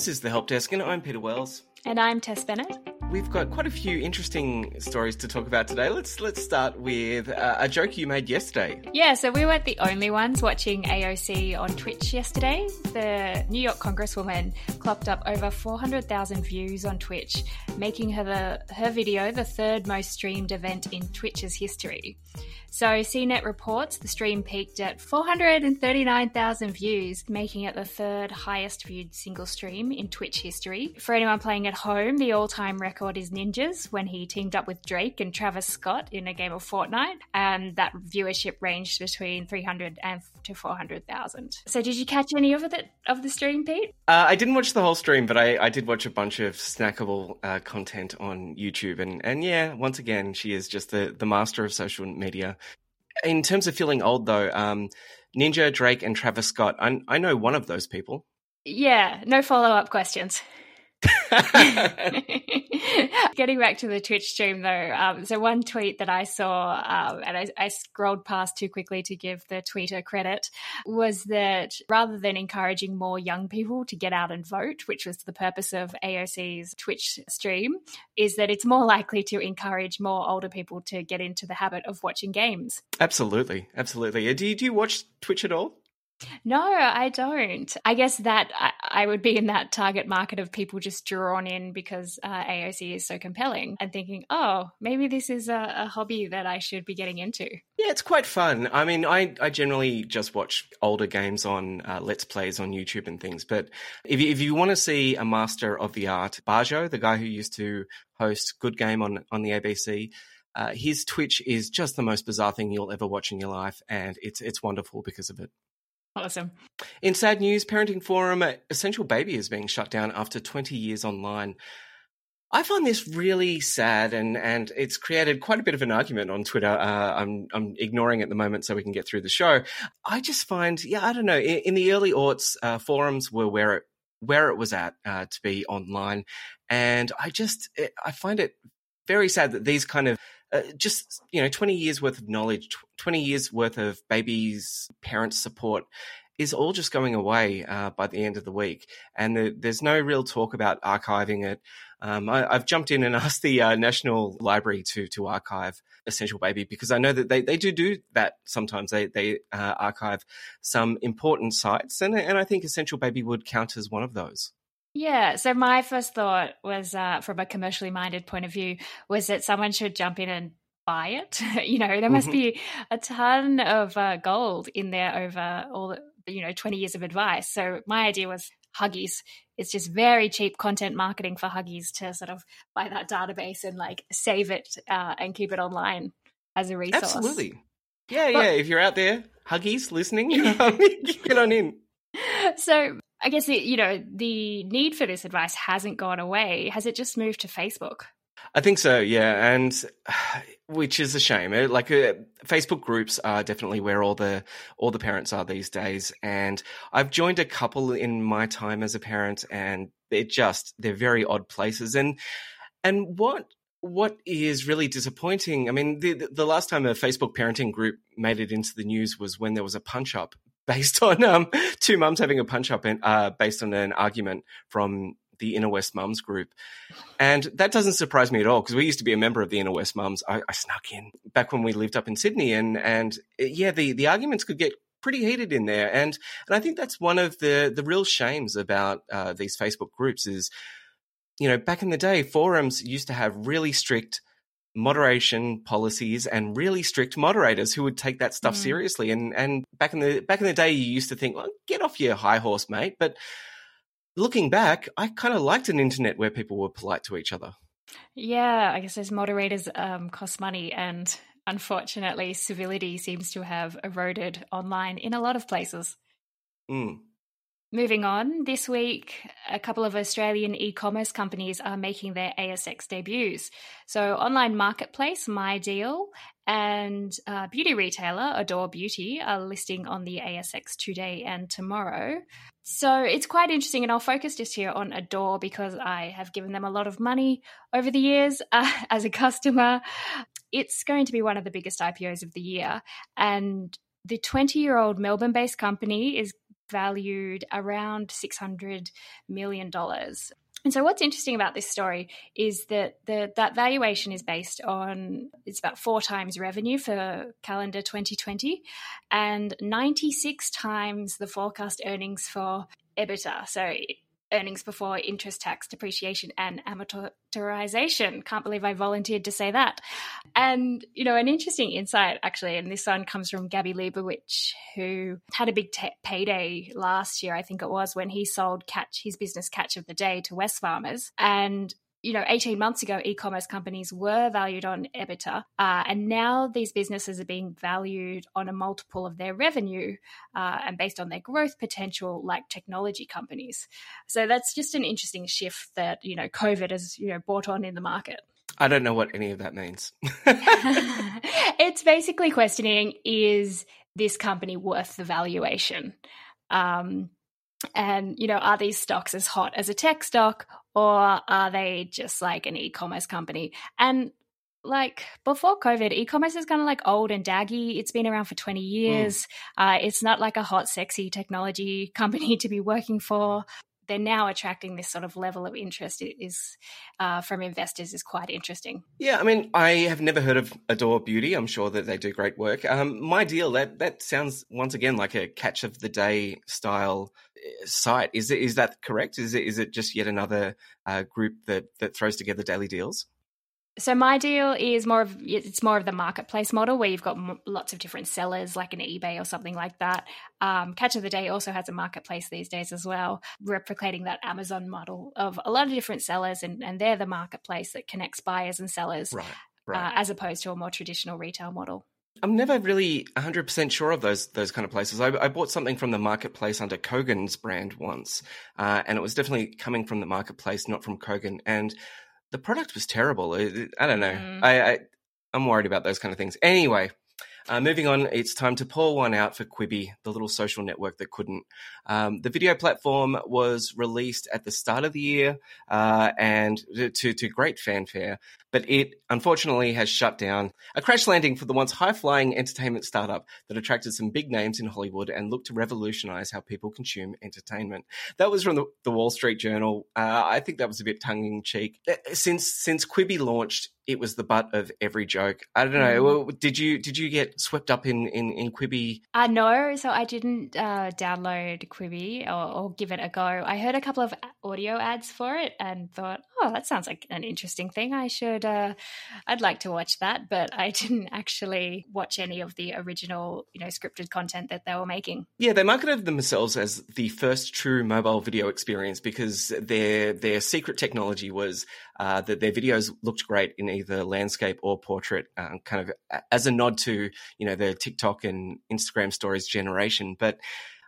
This is the Help Desk, and I'm Peter Wells. And I'm Tess Bennett. We've got quite a few interesting stories to talk about today. Let's let's start with uh, a joke you made yesterday. Yeah, so we weren't the only ones watching AOC on Twitch yesterday. The New York Congresswoman clocked up over 400,000 views on Twitch, making her the her video the third most streamed event in Twitch's history. So CNET reports the stream peaked at 439,000 views, making it the third highest viewed single stream in Twitch history. For anyone playing at home, the all-time record is Ninja's when he teamed up with Drake and Travis Scott in a game of Fortnite, and that viewership ranged between 300 and to 400,000. So did you catch any of it of the stream, Pete? Uh, I didn't watch the whole stream, but I, I did watch a bunch of snackable uh, content on YouTube, and and yeah, once again, she is just the the master of social media. In terms of feeling old, though, um, Ninja, Drake, and Travis Scott, I, I know one of those people. Yeah, no follow up questions. Getting back to the Twitch stream though, um, so one tweet that I saw, um, and I, I, scrolled past too quickly to give the tweeter credit, was that rather than encouraging more young people to get out and vote, which was the purpose of AOC's Twitch stream, is that it's more likely to encourage more older people to get into the habit of watching games. Absolutely, absolutely. Do you, do you watch Twitch at all? No, I don't. I guess that I, I, would be in that target market of people just drawn in because uh, AOC is so compelling and thinking, oh, maybe this is a, a, hobby that I should be getting into. Yeah, it's quite fun. I mean, I, I generally just watch older games on uh, Let's Plays on YouTube and things. But if you, if you want to see a master of the art, Bajo, the guy who used to host Good Game on, on the ABC, uh, his Twitch is just the most bizarre thing you'll ever watch in your life, and it's it's wonderful because of it. Awesome. In sad news, Parenting Forum Essential Baby is being shut down after 20 years online. I find this really sad, and and it's created quite a bit of an argument on Twitter. Uh, I'm I'm ignoring at the moment so we can get through the show. I just find, yeah, I don't know. In, in the early aughts, uh, forums were where it where it was at uh, to be online, and I just it, I find it very sad that these kind of uh, just you know 20 years worth of knowledge 20 years worth of babies parents support is all just going away uh, by the end of the week and the, there's no real talk about archiving it um, I, have jumped in and asked the uh, National Library to to archive Essential Baby because I know that they, they do do that sometimes. They they uh, archive some important sites, and and I think Essential Baby would count as one of those. Yeah. So my first thought was, uh, from a commercially minded point of view, was that someone should jump in and buy it. you know, there must mm-hmm. be a ton of uh, gold in there over all the, you know, 20 years of advice. So my idea was Huggies. It's just very cheap content marketing for Huggies to sort of buy that database and like save it uh, and keep it online as a resource. Absolutely. Yeah, but, yeah. If you're out there, Huggies listening, get on in. So I guess the, you know the need for this advice hasn't gone away. Has it just moved to Facebook? I think so, yeah, and which is a shame. Like uh, Facebook groups are definitely where all the all the parents are these days, and I've joined a couple in my time as a parent, and they're just they're very odd places. And and what what is really disappointing? I mean, the the last time a Facebook parenting group made it into the news was when there was a punch up based on um, two mums having a punch up and uh, based on an argument from the Inner West Mums group. And that doesn't surprise me at all because we used to be a member of the Inner West Mums. I, I, snuck in back when we lived up in Sydney, and and uh, yeah, the the arguments could get pretty heated in there. And and I think that's one of the the real shames about uh, these Facebook groups is, you know, back in the day, forums used to have really strict moderation policies and really strict moderators who would take that stuff mm. seriously. And and back in the back in the day, you used to think, well, get off your high horse, mate. But looking back, I kind of liked an internet where people were polite to each other. Yeah, I guess those moderators um, cost money, and unfortunately, civility seems to have eroded online in a lot of places. Mm. Moving on, this week, a couple of Australian e commerce companies are making their ASX debuts. So, online marketplace MyDeal and uh, beauty retailer Adore Beauty are listing on the ASX today and tomorrow. So, it's quite interesting, and I'll focus just here on Adore because I have given them a lot of money over the years uh, as a customer. It's going to be one of the biggest IPOs of the year. And the 20 year old Melbourne based company is valued around $600 million. And so, what's interesting about this story is that the, that valuation is based on it's about four times revenue for calendar 2020 and 96 times the forecast earnings for EBITDA. So, earnings before interest, tax, depreciation, and amortization. Can't believe I volunteered to say that. And, you know, an interesting insight actually, and this one comes from Gabby Leibovich, who had a big t- payday last year, I think it was, when he sold Catch, his business Catch of the Day to Wesfarmers. And you know, 18 months ago, e commerce companies were valued on EBITDA, uh, and now these businesses are being valued on a multiple of their revenue uh, and based on their growth potential, like technology companies. So that's just an interesting shift that, you know, COVID has, you know, brought on in the market. I don't know what any of that means. it's basically questioning is this company worth the valuation? Um, and, you know, are these stocks as hot as a tech stock or are they just like an e-commerce company? And like before COVID, e-commerce is kind of like old and daggy. It's been around for 20 years. Mm. Uh, it's not like a hot, sexy technology company to be working for. They're now attracting this sort of level of interest is uh, from investors is quite interesting. Yeah, I mean, I have never heard of Adore Beauty. I'm sure that they do great work. Um, MyDeal that that sounds once again like a catch of the day style site. Is it is that correct? Is it is it just yet another uh, group that that throws together daily deals? So MyDeal is more of it's more of the marketplace model where you've got lots of different sellers, like an eBay or something like that. Um, Catch of the Day also has a marketplace these days as well, replicating that Amazon model of a lot of different sellers, and, and they're the marketplace that connects buyers and sellers, right, right. Uh, as opposed to a more traditional retail model. I'm never really 100% sure of those those kind of places. I, I bought something from the marketplace under Kogan's brand once, uh, and it was definitely coming from the marketplace, not from Kogan. And the product was terrible. I don't know. Mm. I, I I'm worried about those kind of things. Anyway, uh, moving on, it's time to pour one out for Quibi, the little social network that couldn't. Um, the video platform was released at the start of the year uh, and to, to great fanfare but it unfortunately has shut down. A crash landing for the once high flying entertainment startup that attracted some big names in Hollywood and looked to revolutionize how people consume entertainment. That was from the, the Wall Street Journal. Uh, I think that was a bit tongue in cheek. Uh, since since Quibi launched, it was the butt of every joke. I don't know. Mm. Did you did you get swept up in in, in Quibi? Uh, no, so I didn't uh, download Quibi or, or give it a go. I heard a couple of audio ads for it and thought, oh, that sounds like an interesting thing. I should, uh, I'd like to watch that, but I didn't actually watch any of the original, you know, scripted content that they were making. Yeah, they marketed themselves as the first true mobile video experience because their their secret technology was uh, that their videos looked great in either landscape or portrait, uh, kind of as a nod to you know the TikTok and Instagram stories generation, but.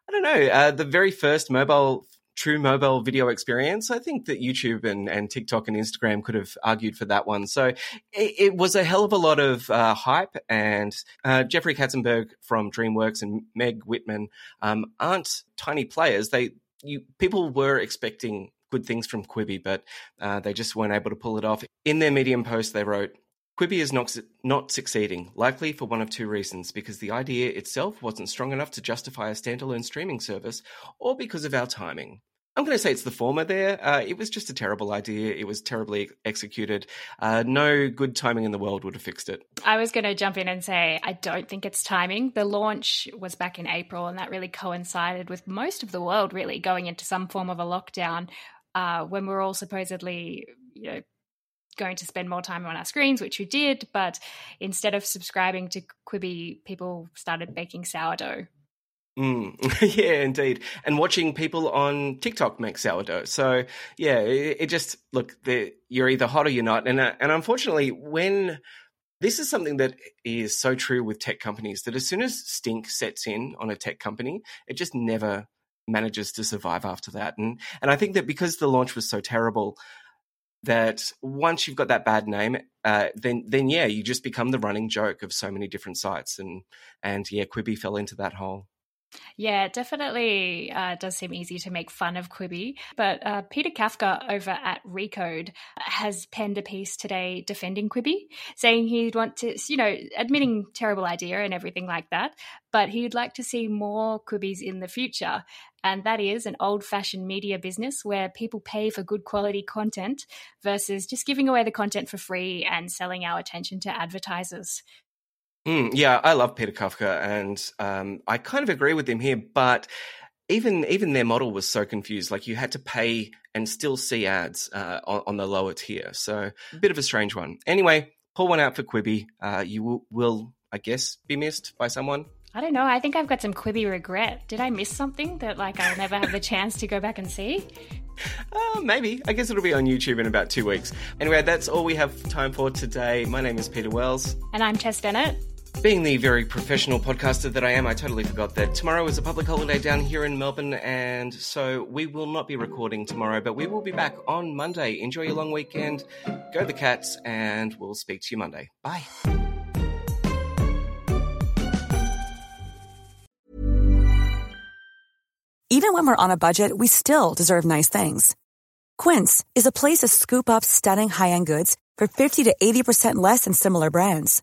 I don't know. Uh, the very first mobile true mobile video experience. I think that YouTube and, and TikTok and Instagram could have argued for that one. So it, it was a hell of a lot of uh, hype. And uh, Jeffrey Katzenberg from DreamWorks and Meg Whitman um, aren't tiny players. They you people were expecting good things from Quibi, but uh, they just weren't able to pull it off. In their Medium post, they wrote. Quibi is not, not succeeding, likely for one of two reasons because the idea itself wasn't strong enough to justify a standalone streaming service, or because of our timing. I'm going to say it's the former there. Uh, it was just a terrible idea. It was terribly executed. Uh, no good timing in the world would have fixed it. I was going to jump in and say, I don't think it's timing. The launch was back in April, and that really coincided with most of the world really going into some form of a lockdown uh, when we're all supposedly, you know, going to spend more time on our screens, which we did. But instead of subscribing to Quibi, people started baking sourdough Mm. yeah, indeed. And watching people on TikTok make sourdough. So yeah, it, it just look, you're either hot or you're not. And uh, and unfortunately, when This is something that is so true with tech companies that as soon as stink sets in on a tech company, it just never manages to survive after that. And and I think that because the launch was so terrible, that once you've got that bad name, uh, then then yeah, you just become the running joke of so many different sites, and and yeah, Quibi fell into that hole. Yeah, definitely uh, does seem easy to make fun of Quibi. But uh, Peter Kafka over at Recode has penned a piece today defending Quibi, saying he'd want to, you know, admitting terrible idea and everything like that, but he'd like to see more Quibis in the future. And that is an old fashioned media business where people pay for good quality content versus just giving away the content for free and selling our attention to advertisers. Mm, yeah, I love Peter Kafka, and um, I kind of agree with him here. But even even their model was so confused. Like you had to pay and still see ads uh, on, on, the lower tier. So a bit of a strange one. Anyway, pull one out for Quibi. Uh, you will, will, I guess, be missed by someone. I don't know. I think I've got some Quibi regret. Did I miss something that like I'll never have the chance to go back and see? Uh, maybe. I guess it'll be on YouTube in about two weeks. Anyway, that's all we have time for today. My name is Peter Wells. And I'm Tess Bennett. Being the very professional podcaster that I am, I totally forgot that tomorrow is a public holiday down here in Melbourne, and so we will not be recording tomorrow, but we will be back on Monday. Enjoy your long weekend, go the cats, and we'll speak to you Monday. Bye. Even when we're on a budget, we still deserve nice things. Quince is a place to scoop up stunning high end goods for 50 to 80% less than similar brands.